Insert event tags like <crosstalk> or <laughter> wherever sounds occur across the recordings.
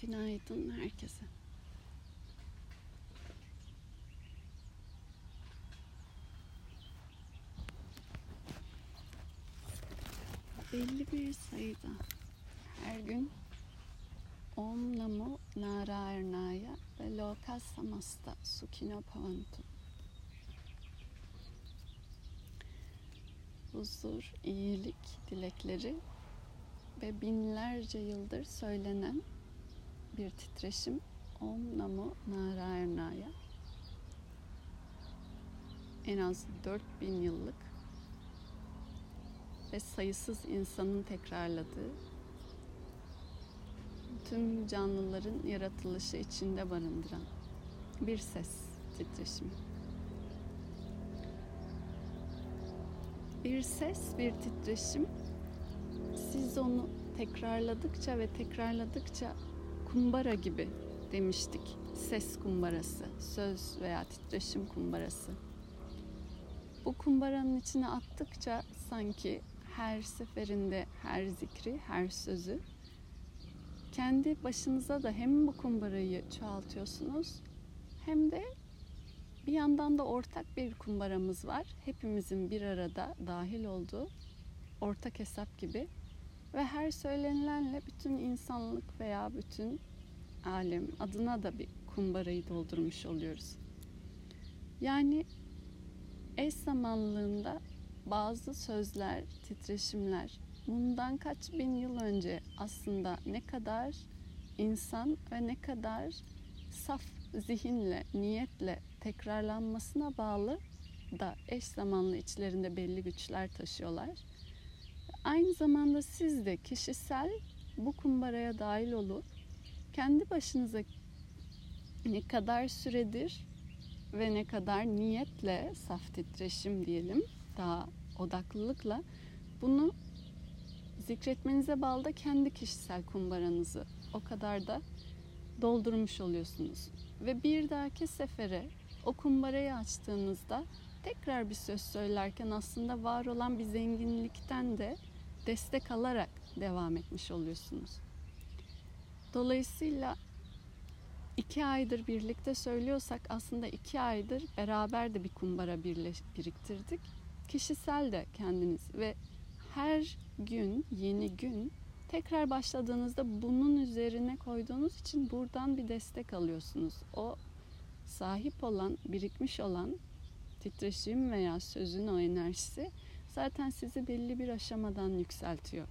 Günaydın herkese. Belli bir sayıda her gün Om Namo Narayana ve Loka Samasta Sukhino huzur, iyilik dilekleri ve binlerce yıldır söylenen bir titreşim. Om Namo Narayana'ya. En az 4000 yıllık ve sayısız insanın tekrarladığı tüm canlıların yaratılışı içinde barındıran bir ses titreşimi. Bir ses, bir titreşim. Siz onu tekrarladıkça ve tekrarladıkça kumbara gibi demiştik. Ses kumbarası, söz veya titreşim kumbarası. Bu kumbaranın içine attıkça sanki her seferinde her zikri, her sözü kendi başınıza da hem bu kumbarayı çoğaltıyorsunuz hem de bir yandan da ortak bir kumbaramız var. Hepimizin bir arada dahil olduğu ortak hesap gibi ve her söylenilenle bütün insanlık veya bütün alem adına da bir kumbarayı doldurmuş oluyoruz. Yani eş zamanlığında bazı sözler, titreşimler bundan kaç bin yıl önce aslında ne kadar insan ve ne kadar saf zihinle, niyetle tekrarlanmasına bağlı da eş zamanlı içlerinde belli güçler taşıyorlar. Aynı zamanda siz de kişisel bu kumbaraya dahil olup kendi başınıza ne kadar süredir ve ne kadar niyetle saf titreşim diyelim daha odaklılıkla bunu zikretmenize bağlı da kendi kişisel kumbaranızı o kadar da doldurmuş oluyorsunuz. Ve bir dahaki sefere o kumbarayı açtığınızda tekrar bir söz söylerken aslında var olan bir zenginlikten de destek alarak devam etmiş oluyorsunuz. Dolayısıyla iki aydır birlikte söylüyorsak aslında iki aydır beraber de bir kumbara biriktirdik. Kişisel de kendiniz ve her gün, yeni gün tekrar başladığınızda bunun üzerine koyduğunuz için buradan bir destek alıyorsunuz. O sahip olan, birikmiş olan titreşim veya sözün o enerjisi zaten sizi belli bir aşamadan yükseltiyor.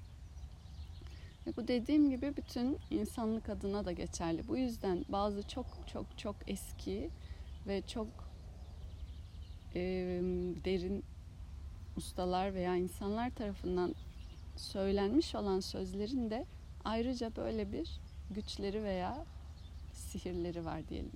Ve bu dediğim gibi bütün insanlık adına da geçerli. Bu yüzden bazı çok çok çok eski ve çok e, derin ustalar veya insanlar tarafından söylenmiş olan sözlerin de ayrıca böyle bir güçleri veya sihirleri var diyelim.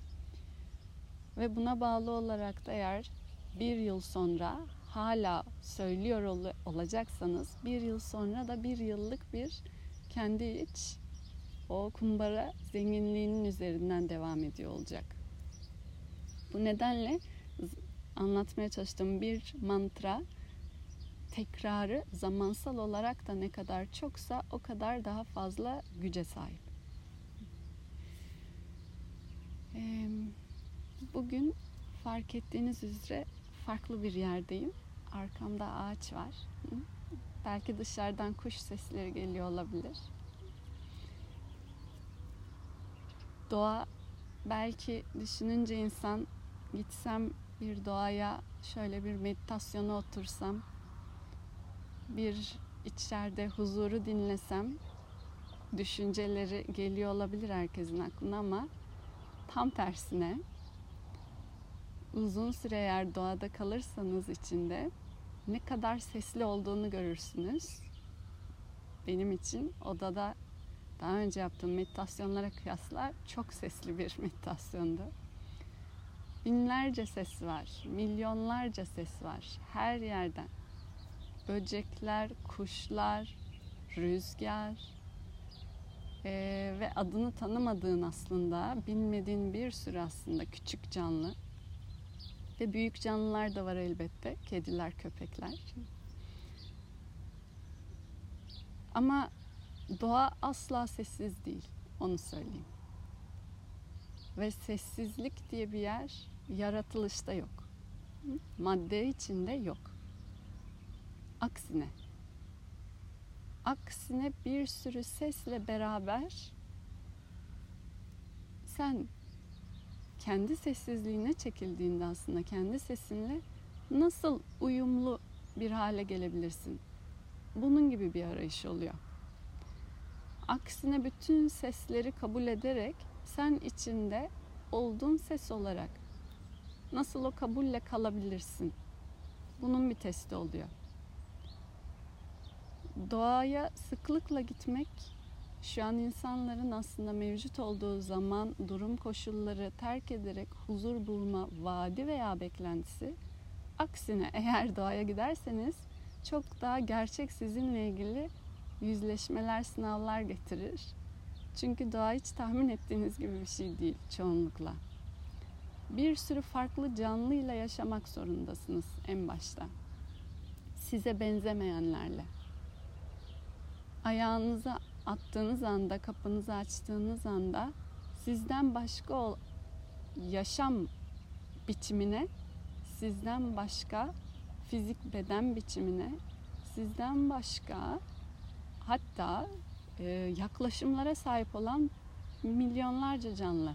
Ve buna bağlı olarak da eğer bir yıl sonra hala söylüyor ol- olacaksanız bir yıl sonra da bir yıllık bir kendi iç o kumbara zenginliğinin üzerinden devam ediyor olacak. Bu nedenle anlatmaya çalıştığım bir mantra tekrarı zamansal olarak da ne kadar çoksa o kadar daha fazla güce sahip. Bugün fark ettiğiniz üzere farklı bir yerdeyim. Arkamda ağaç var. Belki dışarıdan kuş sesleri geliyor olabilir. Doğa belki düşününce insan gitsem bir doğaya şöyle bir meditasyona otursam bir içeride huzuru dinlesem düşünceleri geliyor olabilir herkesin aklına ama tam tersine uzun süre eğer doğada kalırsanız içinde ne kadar sesli olduğunu görürsünüz. Benim için odada daha önce yaptığım meditasyonlara kıyasla çok sesli bir <laughs> meditasyondu. Binlerce ses var, milyonlarca ses var her yerden. Böcekler, kuşlar, rüzgar ee, ve adını tanımadığın aslında bilmediğin bir sürü aslında küçük canlı ve büyük canlılar da var elbette. Kediler, köpekler. Ama doğa asla sessiz değil. Onu söyleyeyim. ve sessizlik diye bir yer yaratılışta yok. Madde içinde yok. Aksine aksine bir sürü sesle beraber sen kendi sessizliğine çekildiğinde aslında kendi sesinle nasıl uyumlu bir hale gelebilirsin? Bunun gibi bir arayış oluyor. Aksine bütün sesleri kabul ederek sen içinde olduğun ses olarak nasıl o kabulle kalabilirsin? Bunun bir testi oluyor. Doğaya sıklıkla gitmek şu an insanların aslında mevcut olduğu zaman durum koşulları terk ederek huzur bulma vaadi veya beklentisi aksine eğer doğaya giderseniz çok daha gerçek sizinle ilgili yüzleşmeler, sınavlar getirir. Çünkü doğa hiç tahmin ettiğiniz gibi bir şey değil çoğunlukla. Bir sürü farklı canlıyla yaşamak zorundasınız en başta. Size benzemeyenlerle. Ayağınızı attığınız anda, kapınızı açtığınız anda sizden başka o yaşam biçimine, sizden başka fizik beden biçimine, sizden başka hatta e, yaklaşımlara sahip olan milyonlarca canlı.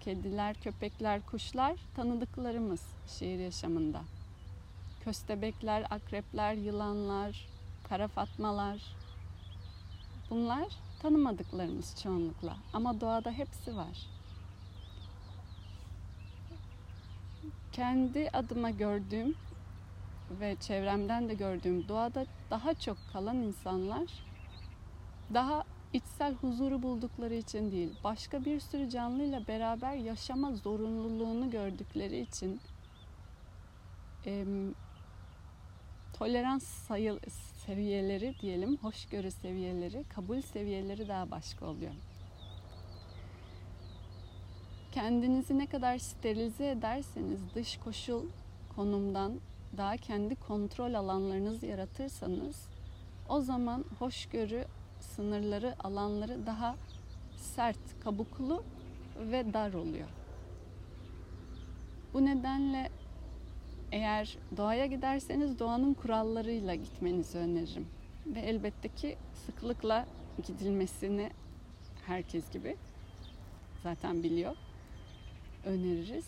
Kediler, köpekler, kuşlar tanıdıklarımız şehir yaşamında. Köstebekler, akrepler, yılanlar, kara fatmalar. Bunlar tanımadıklarımız çoğunlukla ama doğada hepsi var. Kendi adıma gördüğüm ve çevremden de gördüğüm doğada daha çok kalan insanlar daha içsel huzuru buldukları için değil, başka bir sürü canlıyla beraber yaşama zorunluluğunu gördükleri için e, tolerans sayı seviyeleri diyelim, hoşgörü seviyeleri, kabul seviyeleri daha başka oluyor. Kendinizi ne kadar sterilize ederseniz dış koşul konumdan daha kendi kontrol alanlarınızı yaratırsanız o zaman hoşgörü sınırları, alanları daha sert, kabuklu ve dar oluyor. Bu nedenle eğer doğaya giderseniz doğanın kurallarıyla gitmenizi öneririm. Ve elbette ki sıklıkla gidilmesini herkes gibi zaten biliyor. Öneririz.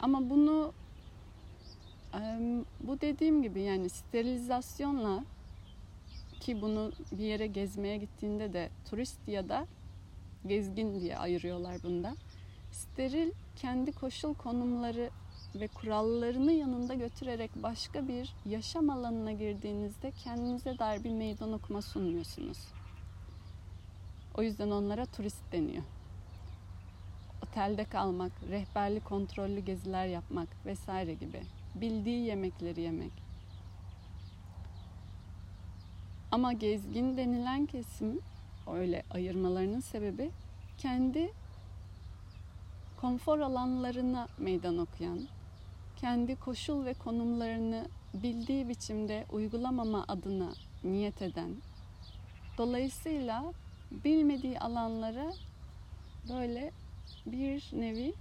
Ama bunu bu dediğim gibi yani sterilizasyonla ki bunu bir yere gezmeye gittiğinde de turist ya da gezgin diye ayırıyorlar bunda. Steril kendi koşul konumları ve kurallarını yanında götürerek başka bir yaşam alanına girdiğinizde kendinize dair bir meydan okuma sunmuyorsunuz. O yüzden onlara turist deniyor. Otelde kalmak, rehberli kontrollü geziler yapmak vesaire gibi bildiği yemekleri yemek. Ama gezgin denilen kesim öyle ayırmalarının sebebi kendi konfor alanlarına meydan okuyan, kendi koşul ve konumlarını bildiği biçimde uygulamama adına niyet eden, dolayısıyla bilmediği alanlara böyle bir nevi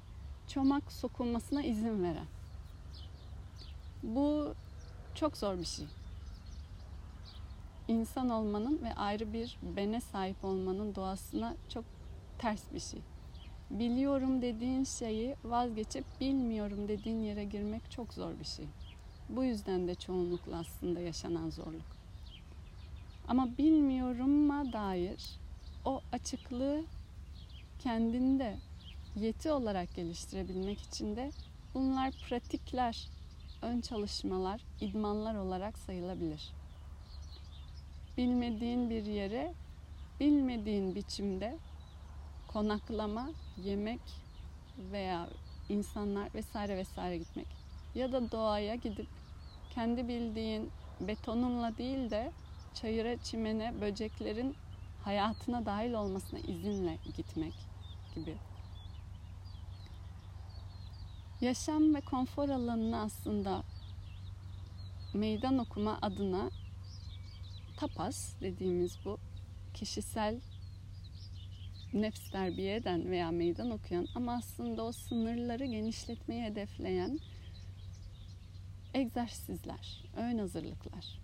çomak sokulmasına izin veren. Bu çok zor bir şey. İnsan olmanın ve ayrı bir bene sahip olmanın doğasına çok ters bir şey. Biliyorum dediğin şeyi vazgeçip bilmiyorum dediğin yere girmek çok zor bir şey. Bu yüzden de çoğunlukla aslında yaşanan zorluk. Ama bilmiyorum'a dair o açıklığı kendinde yeti olarak geliştirebilmek için de bunlar pratikler ön çalışmalar, idmanlar olarak sayılabilir. Bilmediğin bir yere, bilmediğin biçimde konaklama, yemek veya insanlar vesaire vesaire gitmek. Ya da doğaya gidip kendi bildiğin betonunla değil de çayıra, çimene, böceklerin hayatına dahil olmasına izinle gitmek gibi yaşam ve konfor alanını aslında meydan okuma adına tapas dediğimiz bu kişisel nefs terbiye eden veya meydan okuyan ama aslında o sınırları genişletmeyi hedefleyen egzersizler, ön hazırlıklar.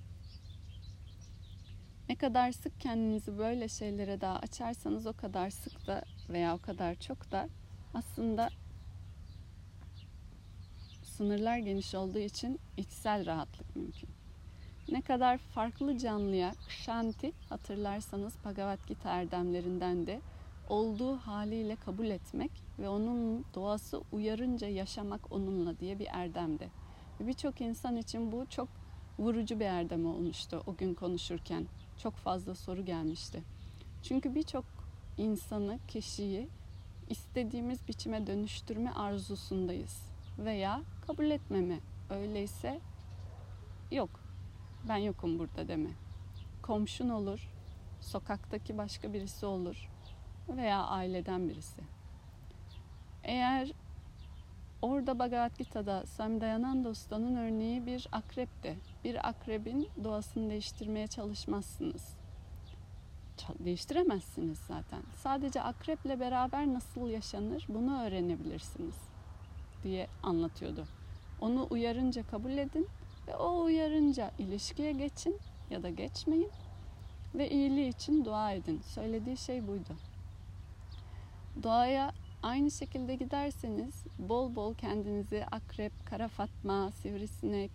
Ne kadar sık kendinizi böyle şeylere daha açarsanız o kadar sık da veya o kadar çok da aslında sınırlar geniş olduğu için içsel rahatlık mümkün. Ne kadar farklı canlıya Shanti hatırlarsanız Bhagavad Gita erdemlerinden de olduğu haliyle kabul etmek ve onun doğası uyarınca yaşamak onunla diye bir erdemdi. Birçok insan için bu çok vurucu bir erdem olmuştu o gün konuşurken. Çok fazla soru gelmişti. Çünkü birçok insanı, kişiyi istediğimiz biçime dönüştürme arzusundayız veya kabul etmeme. Öyleyse yok. Ben yokum burada deme. Komşun olur, sokaktaki başka birisi olur veya aileden birisi. Eğer orada Bhagavad Gita'da Swami Dayananda Usta'nın örneği bir akrepti. Bir akrebin doğasını değiştirmeye çalışmazsınız. Değiştiremezsiniz zaten. Sadece akreple beraber nasıl yaşanır bunu öğrenebilirsiniz diye anlatıyordu. Onu uyarınca kabul edin ve o uyarınca ilişkiye geçin ya da geçmeyin ve iyiliği için dua edin. Söylediği şey buydu. Doğaya aynı şekilde giderseniz bol bol kendinizi akrep, kara fatma, sivrisinek,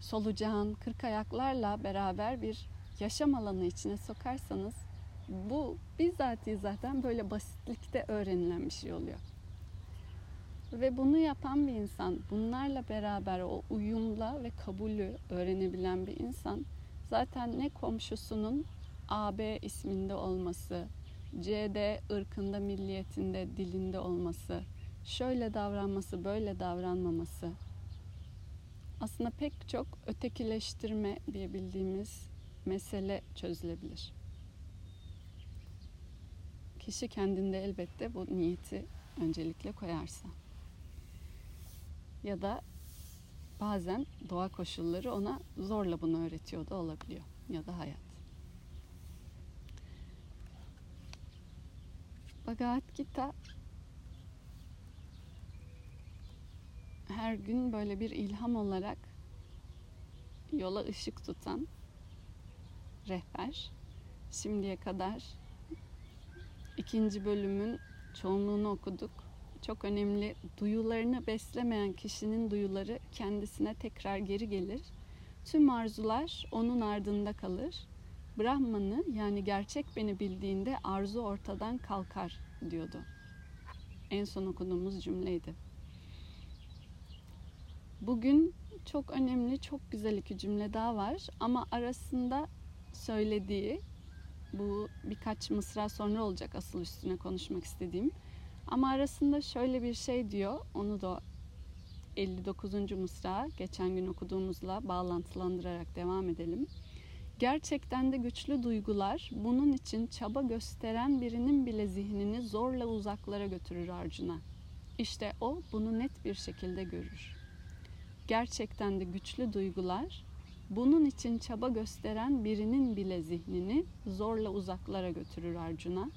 solucan, kırk ayaklarla beraber bir yaşam alanı içine sokarsanız bu bizzat zaten böyle basitlikte öğrenilen bir şey oluyor. Ve bunu yapan bir insan, bunlarla beraber o uyumla ve kabulü öğrenebilen bir insan zaten ne komşusunun AB isminde olması, CD ırkında, milliyetinde, dilinde olması, şöyle davranması, böyle davranmaması. Aslında pek çok ötekileştirme diye bildiğimiz mesele çözülebilir. Kişi kendinde elbette bu niyeti öncelikle koyarsa ya da bazen doğa koşulları ona zorla bunu öğretiyor da olabiliyor ya da hayat. Bhagavad Gita her gün böyle bir ilham olarak yola ışık tutan rehber. Şimdiye kadar ikinci bölümün çoğunluğunu okuduk çok önemli. Duyularını beslemeyen kişinin duyuları kendisine tekrar geri gelir. Tüm arzular onun ardında kalır. Brahman'ı yani gerçek beni bildiğinde arzu ortadan kalkar diyordu. En son okuduğumuz cümleydi. Bugün çok önemli, çok güzel iki cümle daha var ama arasında söylediği bu birkaç mısra sonra olacak asıl üstüne konuşmak istediğim ama arasında şöyle bir şey diyor. Onu da 59. mısra geçen gün okuduğumuzla bağlantılandırarak devam edelim. Gerçekten de güçlü duygular bunun için çaba gösteren birinin bile zihnini zorla uzaklara götürür Arjuna. İşte o bunu net bir şekilde görür. Gerçekten de güçlü duygular bunun için çaba gösteren birinin bile zihnini zorla uzaklara götürür Arjuna.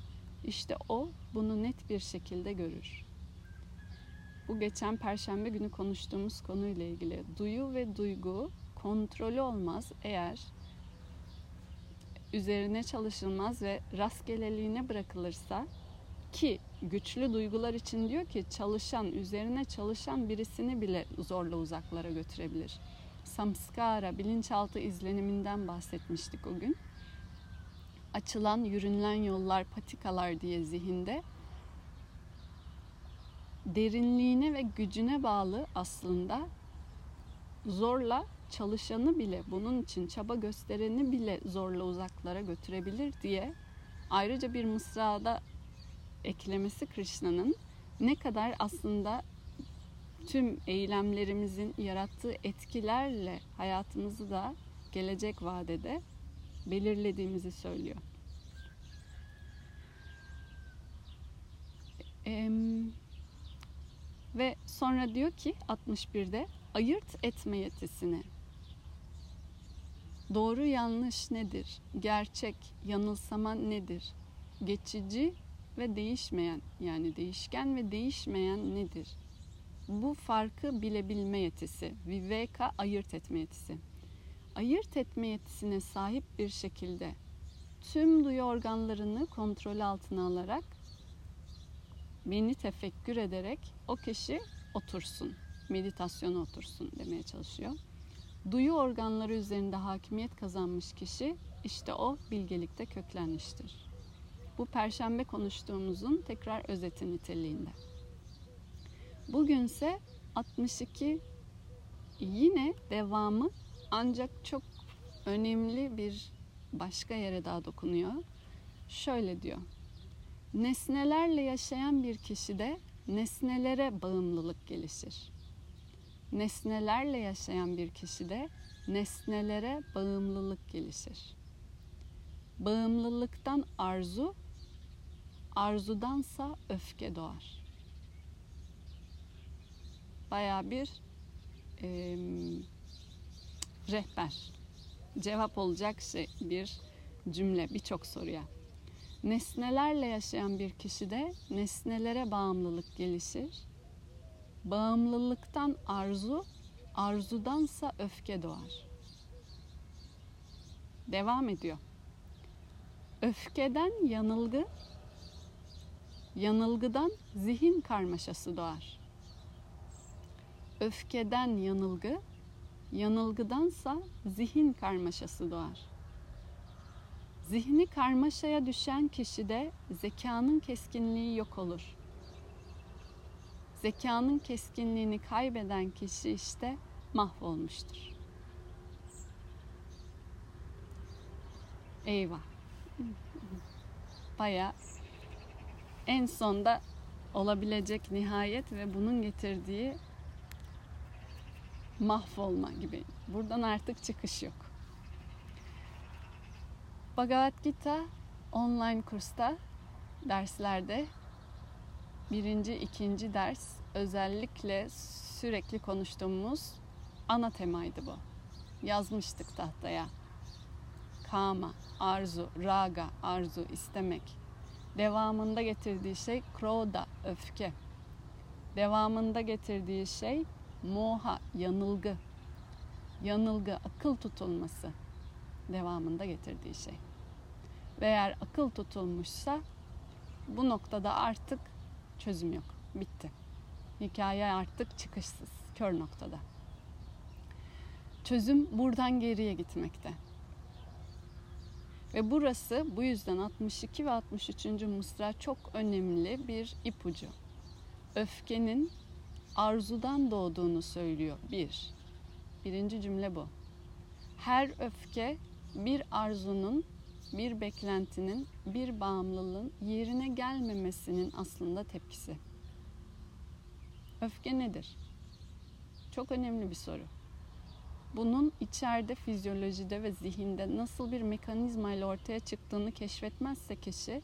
İşte o bunu net bir şekilde görür. Bu geçen perşembe günü konuştuğumuz konuyla ilgili duyu ve duygu kontrolü olmaz eğer üzerine çalışılmaz ve rastgeleliğine bırakılırsa ki güçlü duygular için diyor ki çalışan, üzerine çalışan birisini bile zorla uzaklara götürebilir. Samskara, bilinçaltı izleniminden bahsetmiştik o gün açılan, yürünlen yollar, patikalar diye zihinde derinliğine ve gücüne bağlı aslında zorla çalışanı bile bunun için çaba göstereni bile zorla uzaklara götürebilir diye ayrıca bir mısrada eklemesi Krishna'nın ne kadar aslında tüm eylemlerimizin yarattığı etkilerle hayatımızı da gelecek vadede belirlediğimizi söylüyor. Ee, ve sonra diyor ki 61'de ayırt etme yetisini. Doğru yanlış nedir? Gerçek, yanılsama nedir? Geçici, ve değişmeyen yani değişken ve değişmeyen nedir? Bu farkı bilebilme yetisi, viveka ayırt etme yetisi. Ayırt etme yetisine sahip bir şekilde tüm duyu organlarını kontrol altına alarak beni tefekkür ederek o kişi otursun, meditasyona otursun demeye çalışıyor. Duyu organları üzerinde hakimiyet kazanmış kişi işte o bilgelikte köklenmiştir. Bu perşembe konuştuğumuzun tekrar özeti niteliğinde. Bugünse 62 yine devamı ancak çok önemli bir başka yere daha dokunuyor. Şöyle diyor. Nesnelerle yaşayan bir kişide nesnelere bağımlılık gelişir. Nesnelerle yaşayan bir kişide nesnelere bağımlılık gelişir. Bağımlılıktan arzu, arzudansa öfke doğar. Baya bir e, rehber, cevap olacak şey bir cümle birçok soruya. Nesnelerle yaşayan bir kişide nesnelere bağımlılık gelişir. Bağımlılıktan arzu, arzudansa öfke doğar. Devam ediyor. Öfkeden yanılgı, yanılgıdan zihin karmaşası doğar. Öfkeden yanılgı, yanılgıdansa zihin karmaşası doğar. Zihni karmaşaya düşen kişide zekanın keskinliği yok olur. Zekanın keskinliğini kaybeden kişi işte mahvolmuştur. Eyvah. Baya en sonda olabilecek nihayet ve bunun getirdiği mahvolma gibi. Buradan artık çıkış yok. Bhagavad Gita online kursta derslerde birinci, ikinci ders özellikle sürekli konuştuğumuz ana temaydı bu. Yazmıştık tahtaya. Kama, arzu, raga, arzu, istemek. Devamında getirdiği şey kroda, öfke. Devamında getirdiği şey moha, yanılgı. Yanılgı, akıl tutulması devamında getirdiği şey. Ve eğer akıl tutulmuşsa bu noktada artık çözüm yok. Bitti. Hikaye artık çıkışsız, kör noktada. Çözüm buradan geriye gitmekte. Ve burası bu yüzden 62 ve 63. mısra çok önemli bir ipucu. Öfkenin arzudan doğduğunu söylüyor. Bir. Birinci cümle bu. Her öfke bir arzunun, bir beklentinin, bir bağımlılığın yerine gelmemesinin aslında tepkisi. Öfke nedir? Çok önemli bir soru. Bunun içeride fizyolojide ve zihinde nasıl bir mekanizma ile ortaya çıktığını keşfetmezse kişi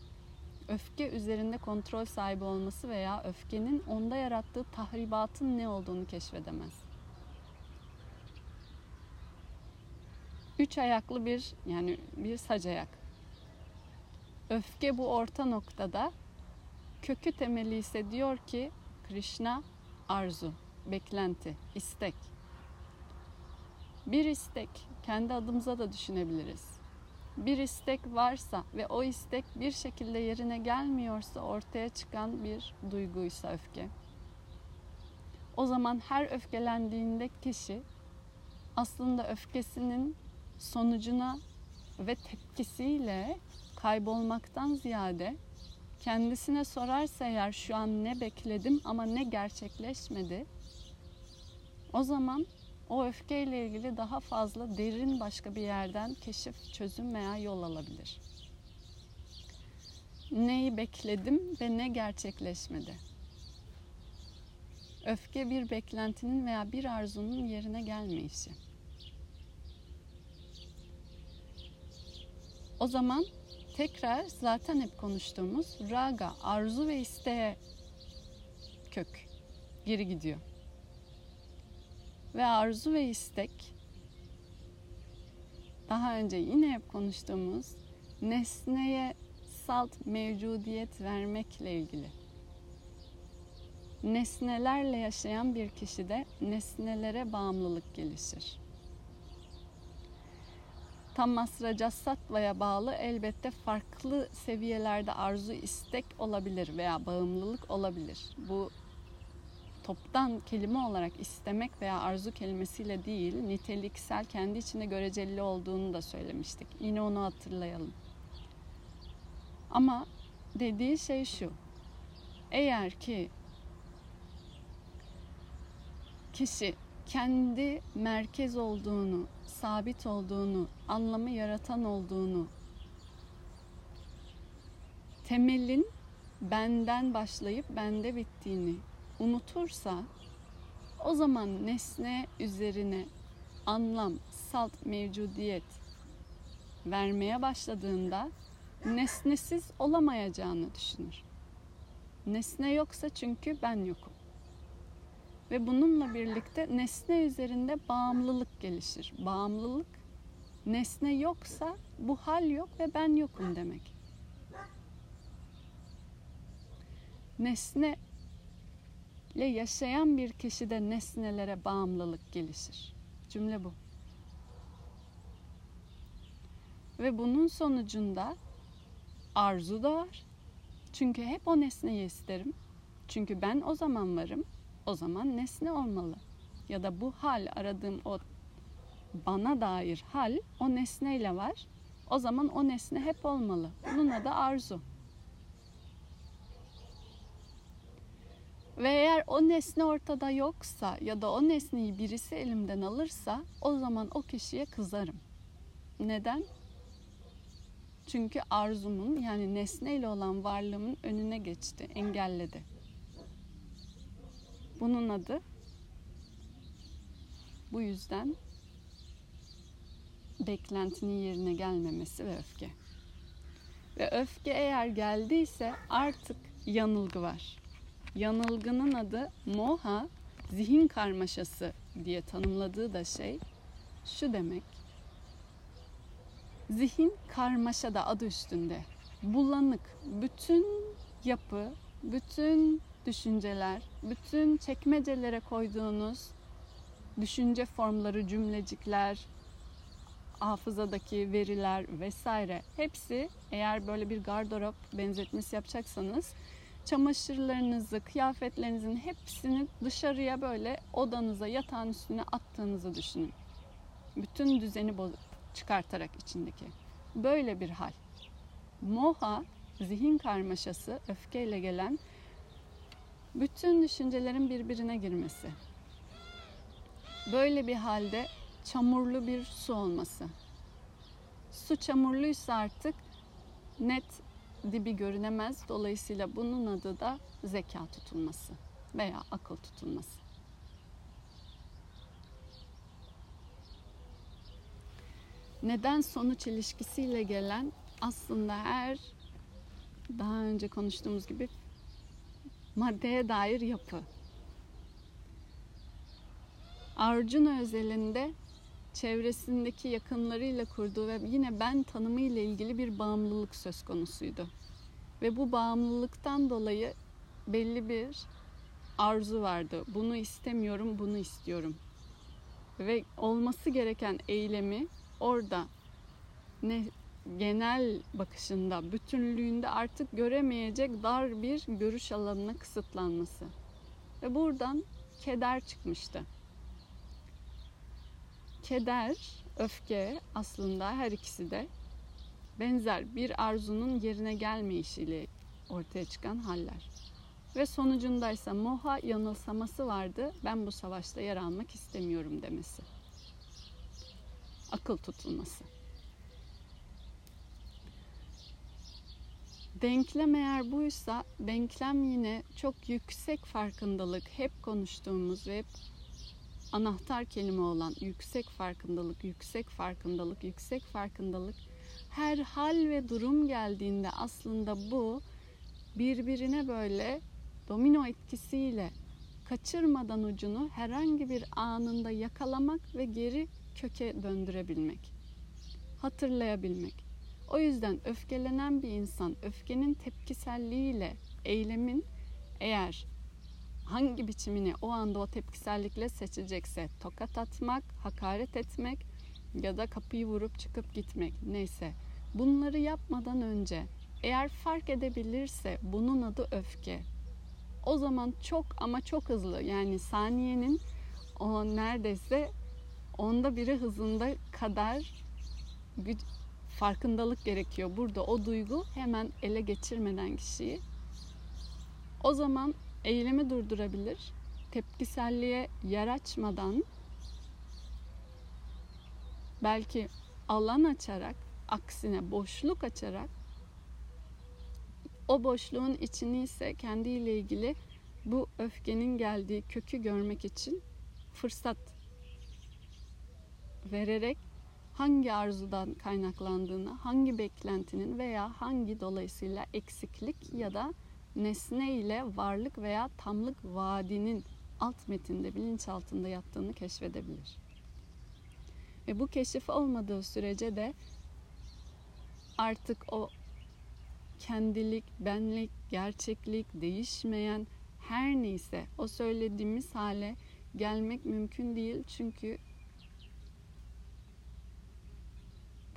öfke üzerinde kontrol sahibi olması veya öfkenin onda yarattığı tahribatın ne olduğunu keşfedemez. Üç ayaklı bir yani bir sac ayak. Öfke bu orta noktada kökü temeli ise diyor ki Krishna arzu, beklenti, istek. Bir istek kendi adımıza da düşünebiliriz. Bir istek varsa ve o istek bir şekilde yerine gelmiyorsa ortaya çıkan bir duyguysa öfke. O zaman her öfkelendiğinde kişi aslında öfkesinin sonucuna ve tepkisiyle kaybolmaktan ziyade kendisine sorarsa eğer şu an ne bekledim ama ne gerçekleşmedi o zaman o öfkeyle ilgili daha fazla derin başka bir yerden keşif, çözüm veya yol alabilir. Neyi bekledim ve ne gerçekleşmedi? Öfke bir beklentinin veya bir arzunun yerine gelmeyişi. O zaman tekrar zaten hep konuştuğumuz raga, arzu ve isteğe kök geri gidiyor. Ve arzu ve istek daha önce yine hep konuştuğumuz nesneye salt mevcudiyet vermekle ilgili. Nesnelerle yaşayan bir kişide nesnelere bağımlılık gelişir. Tammasra Casattva'ya bağlı elbette farklı seviyelerde arzu istek olabilir veya bağımlılık olabilir. Bu toptan kelime olarak istemek veya arzu kelimesiyle değil, niteliksel kendi içinde göreceli olduğunu da söylemiştik. Yine onu hatırlayalım. Ama dediği şey şu. Eğer ki kişi kendi merkez olduğunu, sabit olduğunu, anlamı yaratan olduğunu, temelin benden başlayıp bende bittiğini unutursa o zaman nesne üzerine anlam, salt mevcudiyet vermeye başladığında nesnesiz olamayacağını düşünür. Nesne yoksa çünkü ben yokum. Ve bununla birlikte nesne üzerinde bağımlılık gelişir. Bağımlılık nesne yoksa bu hal yok ve ben yokum demek. Nesne ile yaşayan bir kişide nesnelere bağımlılık gelişir. Cümle bu. Ve bunun sonucunda arzu da var. Çünkü hep o nesneyi isterim. Çünkü ben o zaman varım. O zaman nesne olmalı. Ya da bu hal aradığım o bana dair hal o nesneyle var. O zaman o nesne hep olmalı. Bunun adı arzu. Ve eğer o nesne ortada yoksa ya da o nesneyi birisi elimden alırsa o zaman o kişiye kızarım. Neden? Çünkü arzumun yani nesneyle olan varlığımın önüne geçti, engelledi. Bunun adı bu yüzden beklentinin yerine gelmemesi ve öfke. Ve öfke eğer geldiyse artık yanılgı var. Yanılgının adı moha, zihin karmaşası diye tanımladığı da şey şu demek. Zihin karmaşa da adı üstünde. Bulanık. Bütün yapı, bütün düşünceler, bütün çekmecelere koyduğunuz düşünce formları, cümlecikler, hafızadaki veriler vesaire hepsi eğer böyle bir gardırop benzetmesi yapacaksanız çamaşırlarınızı, kıyafetlerinizin hepsini dışarıya böyle odanıza, yatağın üstüne attığınızı düşünün. Bütün düzeni çıkartarak içindeki. Böyle bir hal. Moha, zihin karmaşası, öfkeyle gelen bütün düşüncelerin birbirine girmesi. Böyle bir halde çamurlu bir su olması. Su çamurluysa artık net dibi görünemez. Dolayısıyla bunun adı da zeka tutulması veya akıl tutulması. Neden sonuç ilişkisiyle gelen aslında her daha önce konuştuğumuz gibi maddeye dair yapı. Arjuna özelinde çevresindeki yakınlarıyla kurduğu ve yine ben tanımı ile ilgili bir bağımlılık söz konusuydu. Ve bu bağımlılıktan dolayı belli bir arzu vardı. Bunu istemiyorum, bunu istiyorum. Ve olması gereken eylemi orada ne genel bakışında, bütünlüğünde artık göremeyecek dar bir görüş alanına kısıtlanması. Ve buradan keder çıkmıştı. Keder, öfke aslında her ikisi de benzer bir arzunun yerine gelmeyişiyle ortaya çıkan haller. Ve sonucundaysa moha yanılsaması vardı. Ben bu savaşta yer almak istemiyorum demesi. Akıl tutulması. Denklem eğer buysa, denklem yine çok yüksek farkındalık, hep konuştuğumuz ve hep anahtar kelime olan yüksek farkındalık, yüksek farkındalık, yüksek farkındalık her hal ve durum geldiğinde aslında bu birbirine böyle domino etkisiyle kaçırmadan ucunu herhangi bir anında yakalamak ve geri köke döndürebilmek. Hatırlayabilmek. O yüzden öfkelenen bir insan öfkenin tepkiselliğiyle eylemin eğer hangi biçimini o anda o tepkisellikle seçecekse tokat atmak, hakaret etmek ya da kapıyı vurup çıkıp gitmek neyse bunları yapmadan önce eğer fark edebilirse bunun adı öfke. O zaman çok ama çok hızlı yani saniyenin o neredeyse onda biri hızında kadar farkındalık gerekiyor. Burada o duygu hemen ele geçirmeden kişiyi. O zaman eylemi durdurabilir. Tepkiselliğe yer açmadan belki alan açarak aksine boşluk açarak o boşluğun içini ise kendiyle ilgili bu öfkenin geldiği kökü görmek için fırsat vererek hangi arzudan kaynaklandığını, hangi beklentinin veya hangi dolayısıyla eksiklik ya da nesne ile varlık veya tamlık vaadinin alt metinde, bilinçaltında yattığını keşfedebilir. Ve bu keşif olmadığı sürece de artık o kendilik, benlik, gerçeklik, değişmeyen her neyse o söylediğimiz hale gelmek mümkün değil. Çünkü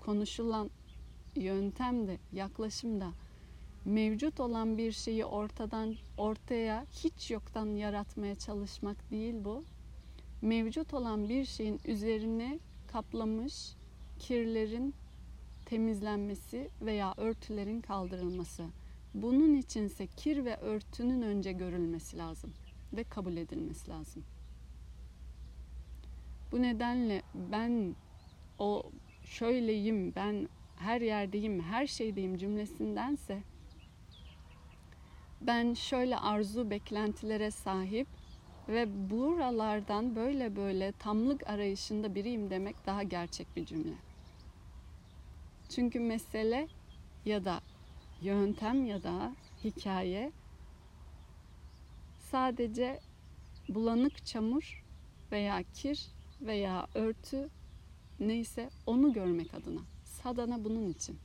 konuşulan yöntemde, yaklaşımda mevcut olan bir şeyi ortadan ortaya hiç yoktan yaratmaya çalışmak değil bu. Mevcut olan bir şeyin üzerine kaplamış kirlerin temizlenmesi veya örtülerin kaldırılması. Bunun içinse kir ve örtünün önce görülmesi lazım ve kabul edilmesi lazım. Bu nedenle ben o şöyleyim, ben her yerdeyim, her şeydeyim cümlesindense ben şöyle arzu beklentilere sahip ve buralardan böyle böyle tamlık arayışında biriyim demek daha gerçek bir cümle. Çünkü mesele ya da yöntem ya da hikaye sadece bulanık çamur veya kir veya örtü neyse onu görmek adına. Sadana bunun için.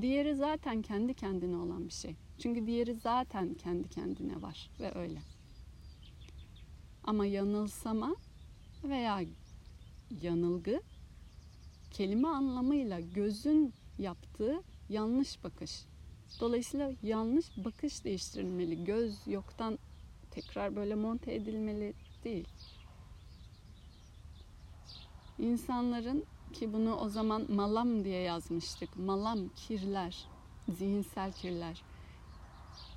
Diğeri zaten kendi kendine olan bir şey. Çünkü diğeri zaten kendi kendine var ve öyle. Ama yanılsama veya yanılgı kelime anlamıyla gözün yaptığı yanlış bakış. Dolayısıyla yanlış bakış değiştirilmeli. Göz yoktan tekrar böyle monte edilmeli değil. İnsanların ki bunu o zaman malam diye yazmıştık. Malam kirler, zihinsel kirler.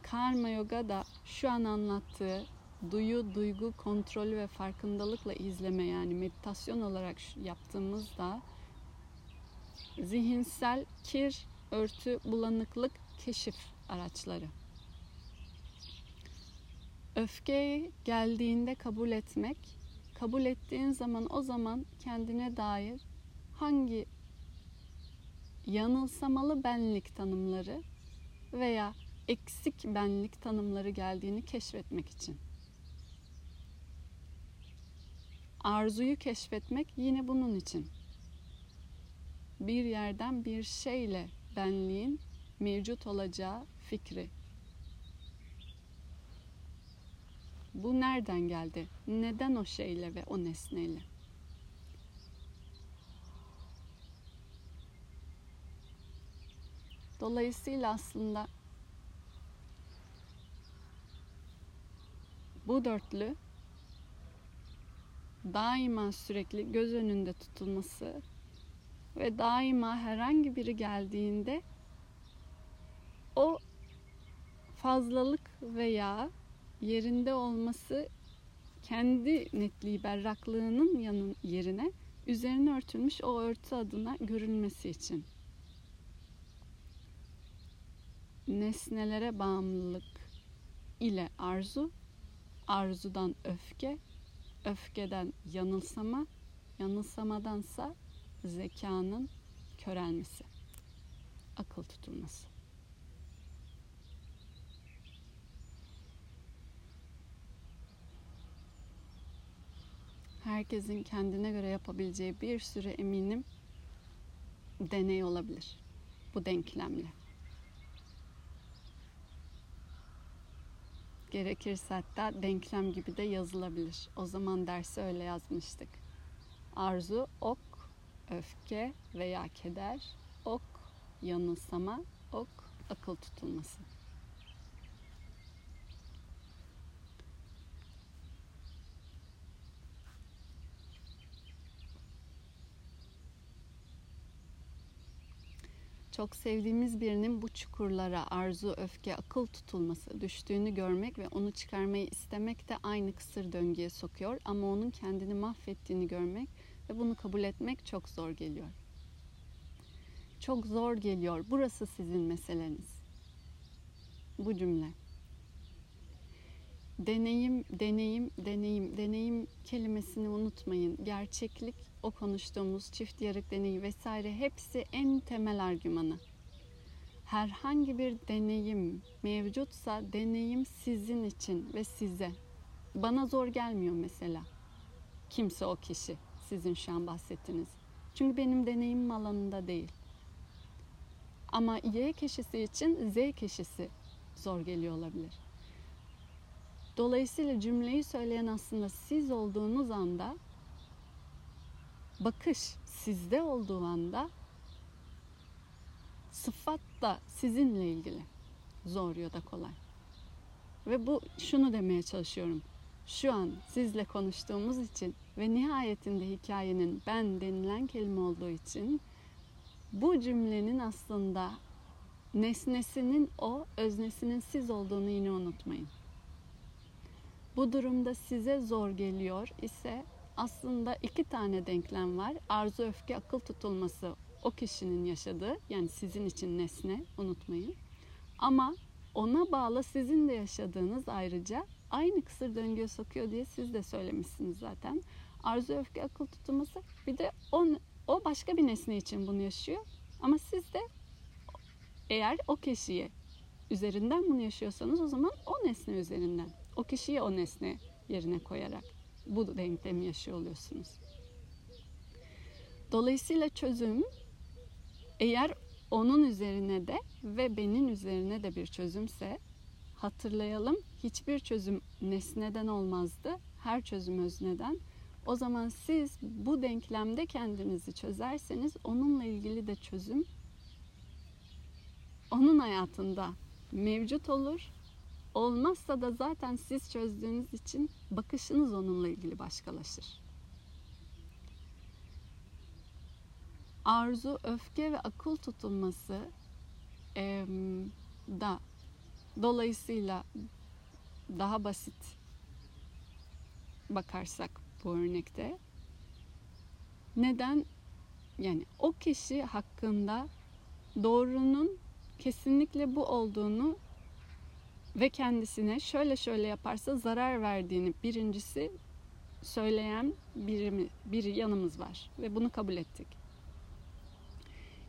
Karma Yoga da şu an anlattığı duyu, duygu, kontrolü ve farkındalıkla izleme yani meditasyon olarak yaptığımızda zihinsel kir, örtü, bulanıklık, keşif araçları. Öfkeyi geldiğinde kabul etmek, kabul ettiğin zaman o zaman kendine dair hangi yanılsamalı benlik tanımları veya eksik benlik tanımları geldiğini keşfetmek için. Arzuyu keşfetmek yine bunun için bir yerden bir şeyle benliğin mevcut olacağı fikri. Bu nereden geldi? Neden o şeyle ve o nesneyle? Dolayısıyla aslında bu dörtlü daima sürekli göz önünde tutulması ve daima herhangi biri geldiğinde o fazlalık veya yerinde olması kendi netliği berraklığının yanın yerine üzerine örtülmüş o örtü adına görülmesi için. Nesnelere bağımlılık ile arzu, arzudan öfke, öfkeden yanılsama, yanılsamadansa zekanın körelmesi, akıl tutulması. Herkesin kendine göre yapabileceği bir sürü eminim deney olabilir. bu denklemle. Gerekirse hatta denklem gibi de yazılabilir. O zaman dersi öyle yazmıştık. Arzu, ok, öfke veya keder, ok, yanılsama, ok, akıl tutulması. Çok sevdiğimiz birinin bu çukurlara arzu, öfke, akıl tutulması düştüğünü görmek ve onu çıkarmayı istemek de aynı kısır döngüye sokuyor ama onun kendini mahvettiğini görmek ve bunu kabul etmek çok zor geliyor. Çok zor geliyor. Burası sizin meseleniz. Bu cümle. Deneyim, deneyim, deneyim, deneyim kelimesini unutmayın. Gerçeklik, o konuştuğumuz çift yarık deneyi vesaire hepsi en temel argümanı. Herhangi bir deneyim mevcutsa deneyim sizin için ve size. Bana zor gelmiyor mesela. Kimse o kişi sizin şu an bahsettiniz. Çünkü benim deneyimim alanında değil. Ama Y kişisi için Z kişisi zor geliyor olabilir. Dolayısıyla cümleyi söyleyen aslında siz olduğunuz anda bakış sizde olduğu anda sıfat da sizinle ilgili. Zor ya da kolay. Ve bu şunu demeye çalışıyorum. Şu an sizle konuştuğumuz için ve nihayetinde hikayenin ben denilen kelime olduğu için bu cümlenin aslında nesnesinin o, öznesinin siz olduğunu yine unutmayın. Bu durumda size zor geliyor ise aslında iki tane denklem var. Arzu, öfke, akıl tutulması o kişinin yaşadığı yani sizin için nesne unutmayın. Ama ona bağlı sizin de yaşadığınız ayrıca aynı kısır döngüye sokuyor diye siz de söylemişsiniz zaten. Arzu, öfke, akıl tutulması bir de o, o başka bir nesne için bunu yaşıyor. Ama siz de eğer o kişiye üzerinden bunu yaşıyorsanız o zaman o nesne üzerinden, o kişiyi o nesne yerine koyarak bu denklemi yaşıyor oluyorsunuz. Dolayısıyla çözüm eğer onun üzerine de ve benim üzerine de bir çözümse hatırlayalım hiçbir çözüm nesneden olmazdı. Her çözüm özneden. O zaman siz bu denklemde kendinizi çözerseniz onunla ilgili de çözüm onun hayatında mevcut olur Olmazsa da zaten siz çözdüğünüz için bakışınız onunla ilgili başkalaşır. Arzu, öfke ve akıl tutulması e, da dolayısıyla daha basit bakarsak bu örnekte neden yani o kişi hakkında doğrunun kesinlikle bu olduğunu ve kendisine şöyle şöyle yaparsa zarar verdiğini birincisi söyleyen biri, bir yanımız var ve bunu kabul ettik.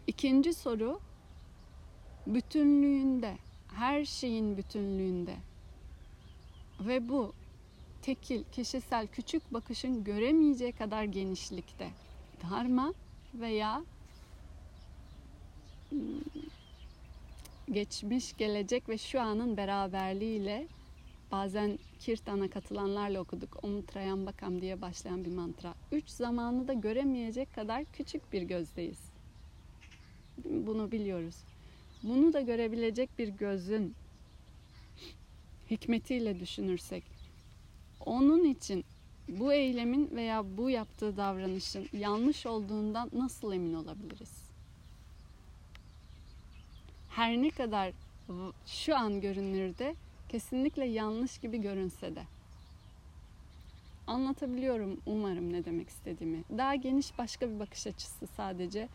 İkinci soru bütünlüğünde, her şeyin bütünlüğünde ve bu tekil, kişisel, küçük bakışın göremeyeceği kadar genişlikte darma veya hmm, geçmiş, gelecek ve şu anın beraberliğiyle bazen Kirtan'a katılanlarla okuduk. Om Trayambakam diye başlayan bir mantra. Üç zamanı da göremeyecek kadar küçük bir gözdeyiz. Bunu biliyoruz. Bunu da görebilecek bir gözün hikmetiyle düşünürsek onun için bu eylemin veya bu yaptığı davranışın yanlış olduğundan nasıl emin olabiliriz? Her ne kadar şu an görünürde kesinlikle yanlış gibi görünse de. Anlatabiliyorum umarım ne demek istediğimi. Daha geniş başka bir bakış açısı sadece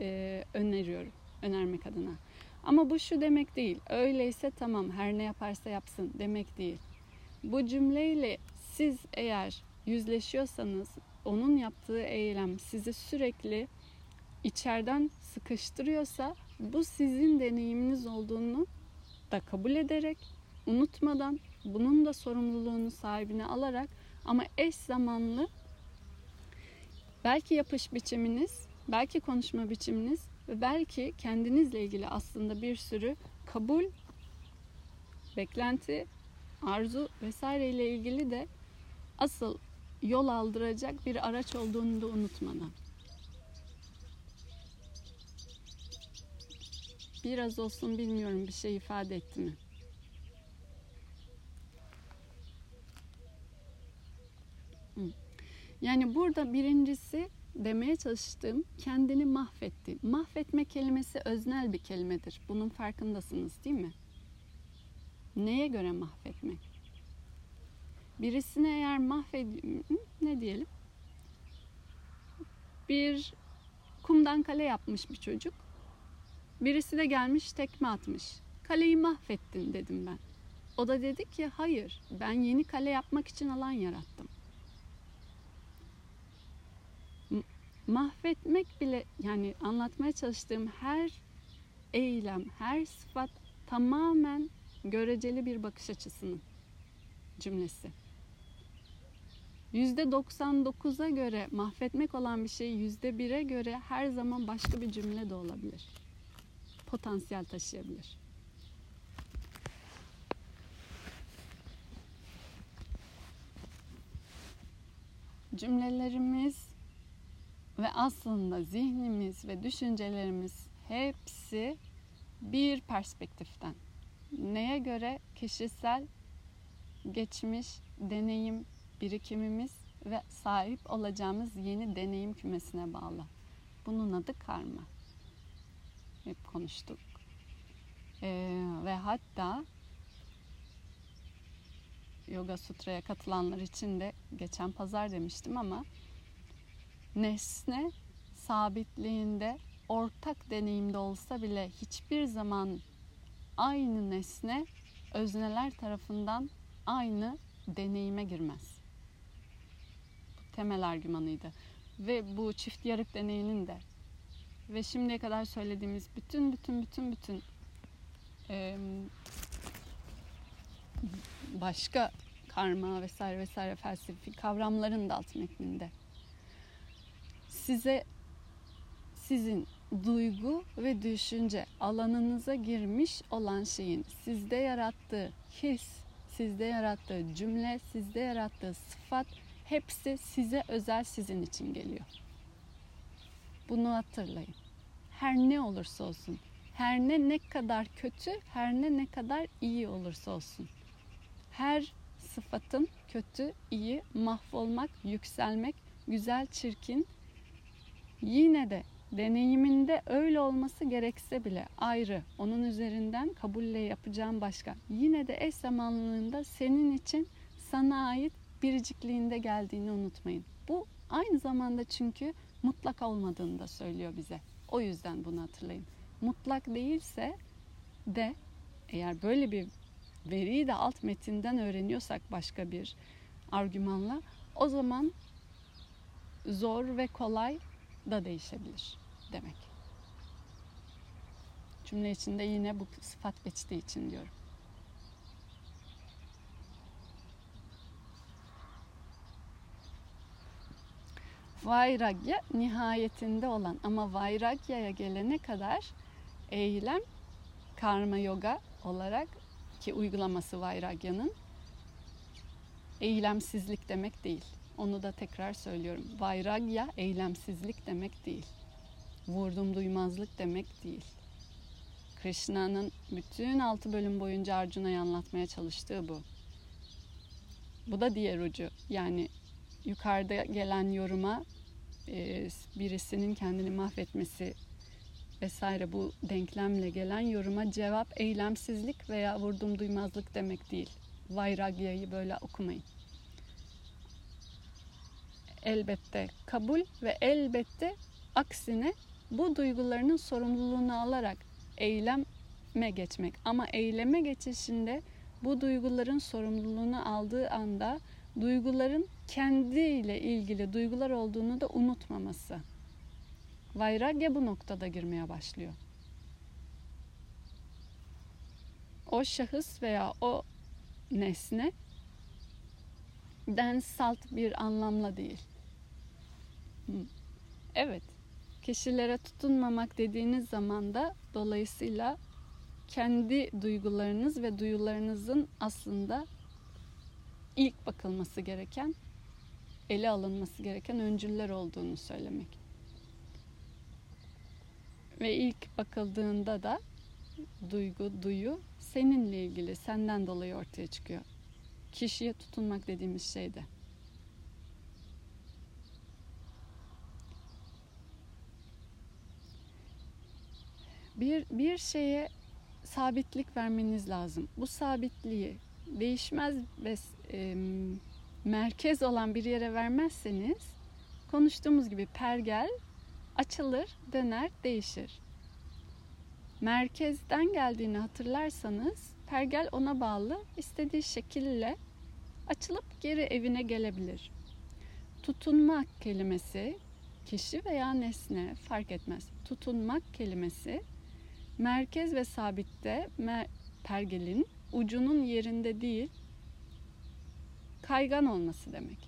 e, öneriyorum, önermek adına. Ama bu şu demek değil. Öyleyse tamam her ne yaparsa yapsın demek değil. Bu cümleyle siz eğer yüzleşiyorsanız onun yaptığı eylem sizi sürekli içeriden sıkıştırıyorsa bu sizin deneyiminiz olduğunu da kabul ederek unutmadan bunun da sorumluluğunu sahibine alarak ama eş zamanlı belki yapış biçiminiz, belki konuşma biçiminiz Ve belki kendinizle ilgili aslında bir sürü kabul, beklenti, arzu vesaire ile ilgili de asıl yol aldıracak bir araç olduğunu da unutmadan. Biraz olsun bilmiyorum bir şey ifade etti mi? Yani burada birincisi demeye çalıştığım kendini mahvetti. Mahvetme kelimesi öznel bir kelimedir. Bunun farkındasınız değil mi? Neye göre mahvetmek? Birisini eğer mahved... Ne diyelim? Bir kumdan kale yapmış bir çocuk. Birisi de gelmiş tekme atmış. Kaleyi mahvettin dedim ben. O da dedi ki hayır ben yeni kale yapmak için alan yarattım. mahvetmek bile yani anlatmaya çalıştığım her eylem, her sıfat tamamen göreceli bir bakış açısının cümlesi. %99'a göre mahvetmek olan bir şey %1'e göre her zaman başka bir cümle de olabilir. Potansiyel taşıyabilir. Cümlelerimiz ve aslında zihnimiz ve düşüncelerimiz hepsi bir perspektiften. Neye göre kişisel geçmiş deneyim birikimimiz ve sahip olacağımız yeni deneyim kümesine bağlı. Bunun adı karma. Hep konuştuk. Ee, ve hatta Yoga Sutra'ya katılanlar için de geçen pazar demiştim ama nesne sabitliğinde ortak deneyimde olsa bile hiçbir zaman aynı nesne özneler tarafından aynı deneyime girmez. Bu temel argümanıydı. Ve bu çift yarık deneyinin de ve şimdiye kadar söylediğimiz bütün bütün bütün bütün e, başka karma vesaire vesaire felsefi kavramların da alt metninde size sizin duygu ve düşünce alanınıza girmiş olan şeyin sizde yarattığı his, sizde yarattığı cümle, sizde yarattığı sıfat hepsi size özel sizin için geliyor. Bunu hatırlayın. Her ne olursa olsun, her ne ne kadar kötü, her ne ne kadar iyi olursa olsun. Her sıfatın kötü, iyi, mahvolmak, yükselmek, güzel, çirkin, Yine de deneyiminde öyle olması gerekse bile ayrı. Onun üzerinden kabulle yapacağım başka. Yine de eş zamanlılığında senin için sana ait biricikliğinde geldiğini unutmayın. Bu aynı zamanda çünkü mutlak olmadığını da söylüyor bize. O yüzden bunu hatırlayın. Mutlak değilse de eğer böyle bir veriyi de alt metinden öğreniyorsak başka bir argümanla o zaman zor ve kolay da değişebilir demek. Cümle içinde yine bu sıfat geçtiği için diyorum. Vairagya nihayetinde olan ama Vairagya'ya gelene kadar eylem karma yoga olarak ki uygulaması Vairagya'nın eylemsizlik demek değil. Onu da tekrar söylüyorum. Vairagya eylemsizlik demek değil. Vurdum duymazlık demek değil. Krishna'nın bütün altı bölüm boyunca Arjuna'ya anlatmaya çalıştığı bu. Bu da diğer ucu. Yani yukarıda gelen yoruma e, birisinin kendini mahvetmesi vesaire bu denklemle gelen yoruma cevap eylemsizlik veya vurdum duymazlık demek değil. Vairagya'yı böyle okumayın elbette kabul ve elbette aksine bu duygularının sorumluluğunu alarak eyleme geçmek. Ama eyleme geçişinde bu duyguların sorumluluğunu aldığı anda duyguların kendiyle ilgili duygular olduğunu da unutmaması. Vairagya bu noktada girmeye başlıyor. O şahıs veya o nesne den salt bir anlamla değil. Evet, Kişilere tutunmamak dediğiniz zaman da dolayısıyla kendi duygularınız ve duyularınızın aslında ilk bakılması gereken, ele alınması gereken öncüller olduğunu söylemek. Ve ilk bakıldığında da duygu, duyu seninle ilgili, senden dolayı ortaya çıkıyor. Kişiye tutunmak dediğimiz şey de. Bir, bir şeye sabitlik vermeniz lazım. Bu sabitliği değişmez ve e, merkez olan bir yere vermezseniz konuştuğumuz gibi pergel açılır, döner, değişir. Merkezden geldiğini hatırlarsanız pergel ona bağlı istediği şekilde açılıp geri evine gelebilir. Tutunmak kelimesi kişi veya nesne fark etmez. Tutunmak kelimesi merkez ve sabitte pergelin ucunun yerinde değil kaygan olması demek.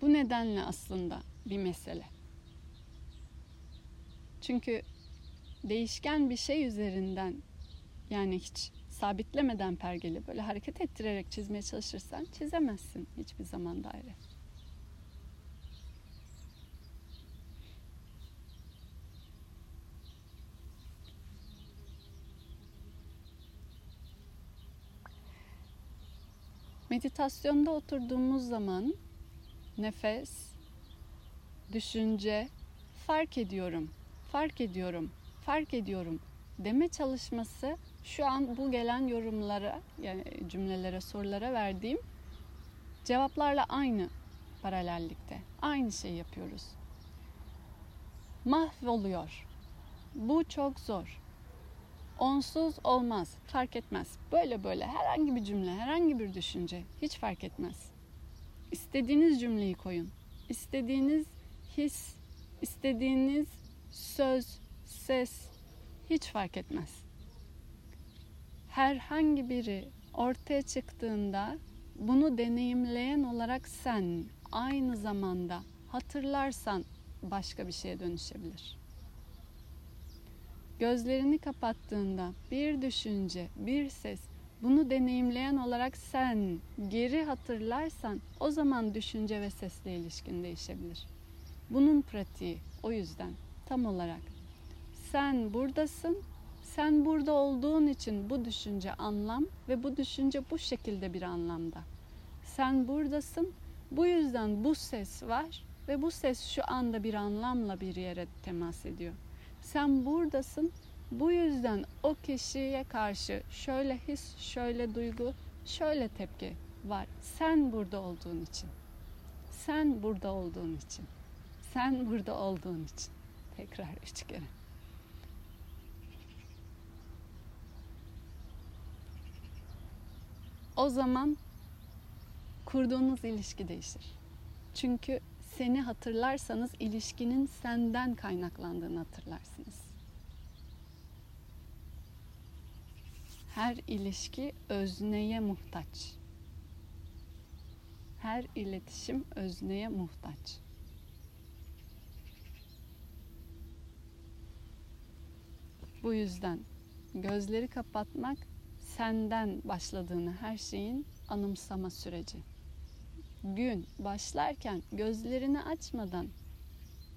Bu nedenle aslında bir mesele. Çünkü değişken bir şey üzerinden yani hiç sabitlemeden pergeli böyle hareket ettirerek çizmeye çalışırsan çizemezsin hiçbir zaman daire. Meditasyonda oturduğumuz zaman nefes, düşünce, fark ediyorum, fark ediyorum, fark ediyorum deme çalışması şu an bu gelen yorumlara, yani cümlelere, sorulara verdiğim cevaplarla aynı paralellikte. Aynı şey yapıyoruz. Mahvoluyor. Bu çok zor. Onsuz olmaz, fark etmez. Böyle böyle herhangi bir cümle, herhangi bir düşünce hiç fark etmez. İstediğiniz cümleyi koyun. İstediğiniz his, istediğiniz söz, ses hiç fark etmez. Herhangi biri ortaya çıktığında bunu deneyimleyen olarak sen aynı zamanda hatırlarsan başka bir şeye dönüşebilir. Gözlerini kapattığında bir düşünce, bir ses bunu deneyimleyen olarak sen geri hatırlarsan o zaman düşünce ve sesle ilişkin değişebilir. Bunun pratiği o yüzden tam olarak sen buradasın. Sen burada olduğun için bu düşünce anlam ve bu düşünce bu şekilde bir anlamda. Sen buradasın. Bu yüzden bu ses var ve bu ses şu anda bir anlamla bir yere temas ediyor. Sen buradasın. Bu yüzden o kişiye karşı şöyle his, şöyle duygu, şöyle tepki var. Sen burada olduğun için. Sen burada olduğun için. Sen burada olduğun için. Tekrar üç kere. O zaman kurduğunuz ilişki değişir. Çünkü seni hatırlarsanız ilişkinin senden kaynaklandığını hatırlarsınız. Her ilişki özneye muhtaç. Her iletişim özneye muhtaç. Bu yüzden gözleri kapatmak senden başladığını her şeyin anımsama süreci. Gün başlarken gözlerini açmadan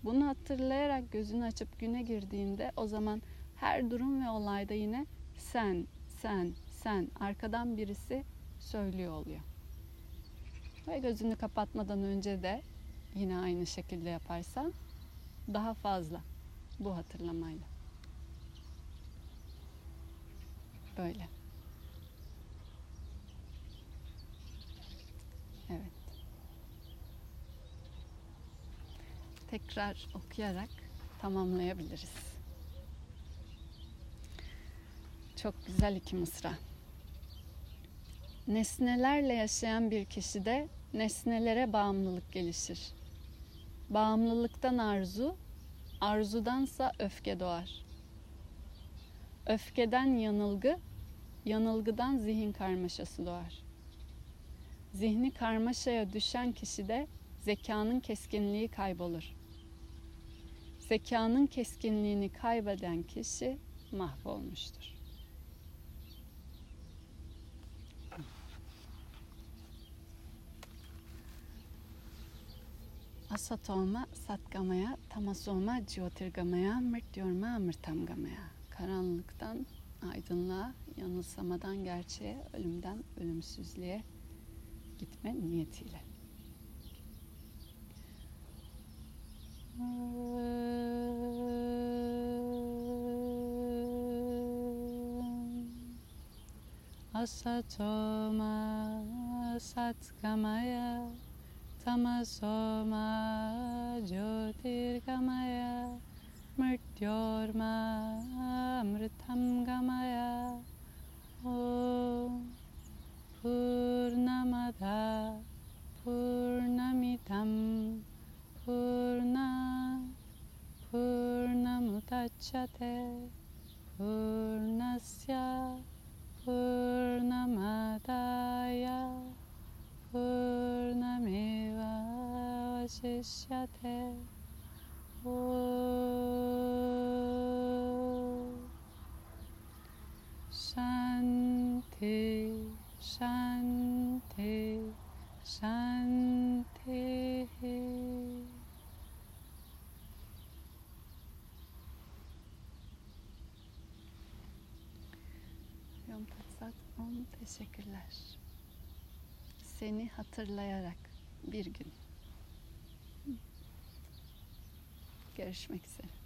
bunu hatırlayarak gözünü açıp güne girdiğinde o zaman her durum ve olayda yine sen, sen, sen arkadan birisi söylüyor oluyor. Ve gözünü kapatmadan önce de yine aynı şekilde yaparsan daha fazla bu hatırlamayla. Böyle. Evet. Tekrar okuyarak tamamlayabiliriz. Çok güzel iki mısra. Nesnelerle yaşayan bir kişide nesnelere bağımlılık gelişir. Bağımlılıktan arzu, arzudansa öfke doğar. Öfkeden yanılgı, yanılgıdan zihin karmaşası doğar. Zihni karmaşaya düşen kişide zekanın keskinliği kaybolur. Zekanın keskinliğini kaybeden kişi mahvolmuştur. Asatoma satgamaya, tamasoma jyotirgamaya, mrityorma amritamgamaya. Karanlıktan aydınlığa, yanılsamadan gerçeğe, ölümden ölümsüzlüğe gitme niyetiyle. Asatoma satgamaya tamasoma jyotirgamaya mrityorma amritamgamaya Om Purnamada Purnamidam Purna पूर्णमुदच्छते। पूर्णस्य पूर्णमादाय पूर्णमेवावशिष्यते। ओ। से शन्ति सन्तिः teşekkürler. Seni hatırlayarak bir gün. Görüşmek üzere.